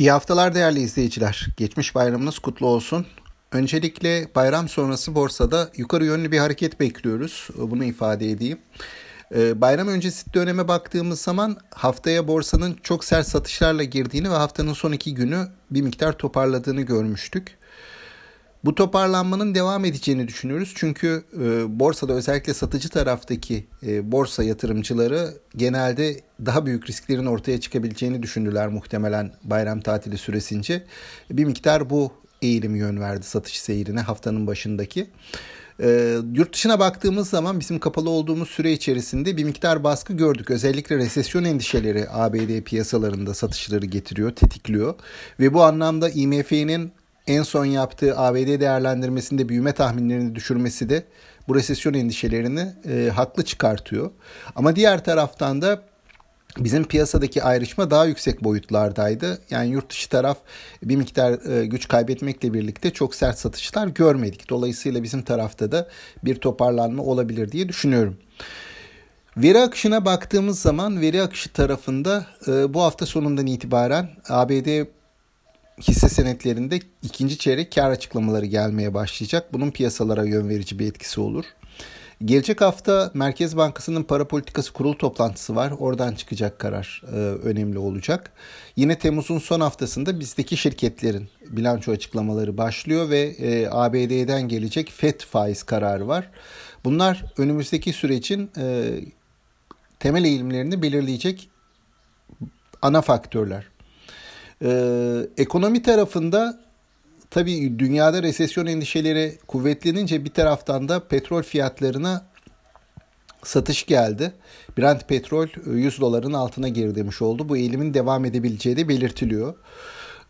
İyi haftalar değerli izleyiciler. Geçmiş bayramınız kutlu olsun. Öncelikle bayram sonrası borsada yukarı yönlü bir hareket bekliyoruz. Bunu ifade edeyim. Ee, bayram öncesi döneme baktığımız zaman haftaya borsanın çok sert satışlarla girdiğini ve haftanın son iki günü bir miktar toparladığını görmüştük. Bu toparlanmanın devam edeceğini düşünüyoruz. Çünkü e, borsada özellikle satıcı taraftaki e, borsa yatırımcıları genelde daha büyük risklerin ortaya çıkabileceğini düşündüler muhtemelen bayram tatili süresince. Bir miktar bu eğilim yön verdi satış seyrine haftanın başındaki. E, yurt dışına baktığımız zaman bizim kapalı olduğumuz süre içerisinde bir miktar baskı gördük. Özellikle resesyon endişeleri ABD piyasalarında satışları getiriyor, tetikliyor. Ve bu anlamda IMF'nin en son yaptığı ABD değerlendirmesinde büyüme tahminlerini düşürmesi de bu resesyon endişelerini e, haklı çıkartıyor. Ama diğer taraftan da bizim piyasadaki ayrışma daha yüksek boyutlardaydı. Yani yurt dışı taraf bir miktar e, güç kaybetmekle birlikte çok sert satışlar görmedik. Dolayısıyla bizim tarafta da bir toparlanma olabilir diye düşünüyorum. Veri akışına baktığımız zaman veri akışı tarafında e, bu hafta sonundan itibaren ABD hisse senetlerinde ikinci çeyrek kar açıklamaları gelmeye başlayacak. Bunun piyasalara yön verici bir etkisi olur. Gelecek hafta Merkez Bankası'nın para politikası kurul toplantısı var. Oradan çıkacak karar e, önemli olacak. Yine Temmuz'un son haftasında bizdeki şirketlerin bilanço açıklamaları başlıyor ve e, ABD'den gelecek FED faiz kararı var. Bunlar önümüzdeki sürecin e, temel eğilimlerini belirleyecek ana faktörler. Ee, ekonomi tarafında tabii dünyada resesyon endişeleri kuvvetlenince bir taraftan da petrol fiyatlarına satış geldi. Brent petrol 100 doların altına geri demiş oldu. Bu eğilimin devam edebileceği de belirtiliyor.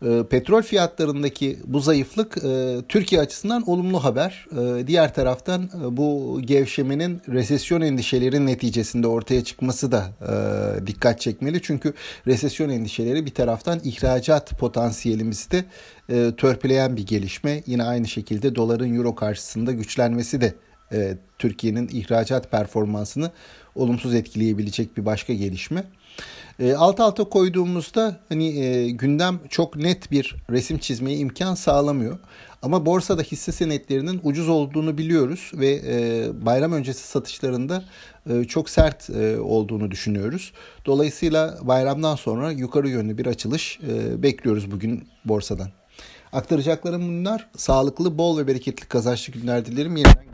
Ee, petrol fiyatlarındaki bu zayıflık e, Türkiye açısından olumlu haber. E, diğer taraftan e, bu gevşemenin resesyon endişeleri neticesinde ortaya çıkması da e, dikkat çekmeli. Çünkü resesyon endişeleri bir taraftan ihracat potansiyelimizi de e, törpüleyen bir gelişme. Yine aynı şekilde doların euro karşısında güçlenmesi de e, Türkiye'nin ihracat performansını olumsuz etkileyebilecek bir başka gelişme. E, alt alta koyduğumuzda hani e, gündem çok net bir resim çizmeye imkan sağlamıyor. Ama borsada hisse senetlerinin ucuz olduğunu biliyoruz ve e, bayram öncesi satışlarında çok sert olduğunu düşünüyoruz. Dolayısıyla bayramdan sonra yukarı yönlü bir açılış bekliyoruz bugün borsadan. Aktaracaklarım bunlar. Sağlıklı, bol ve bereketli kazançlı günler dilerim. Yeniden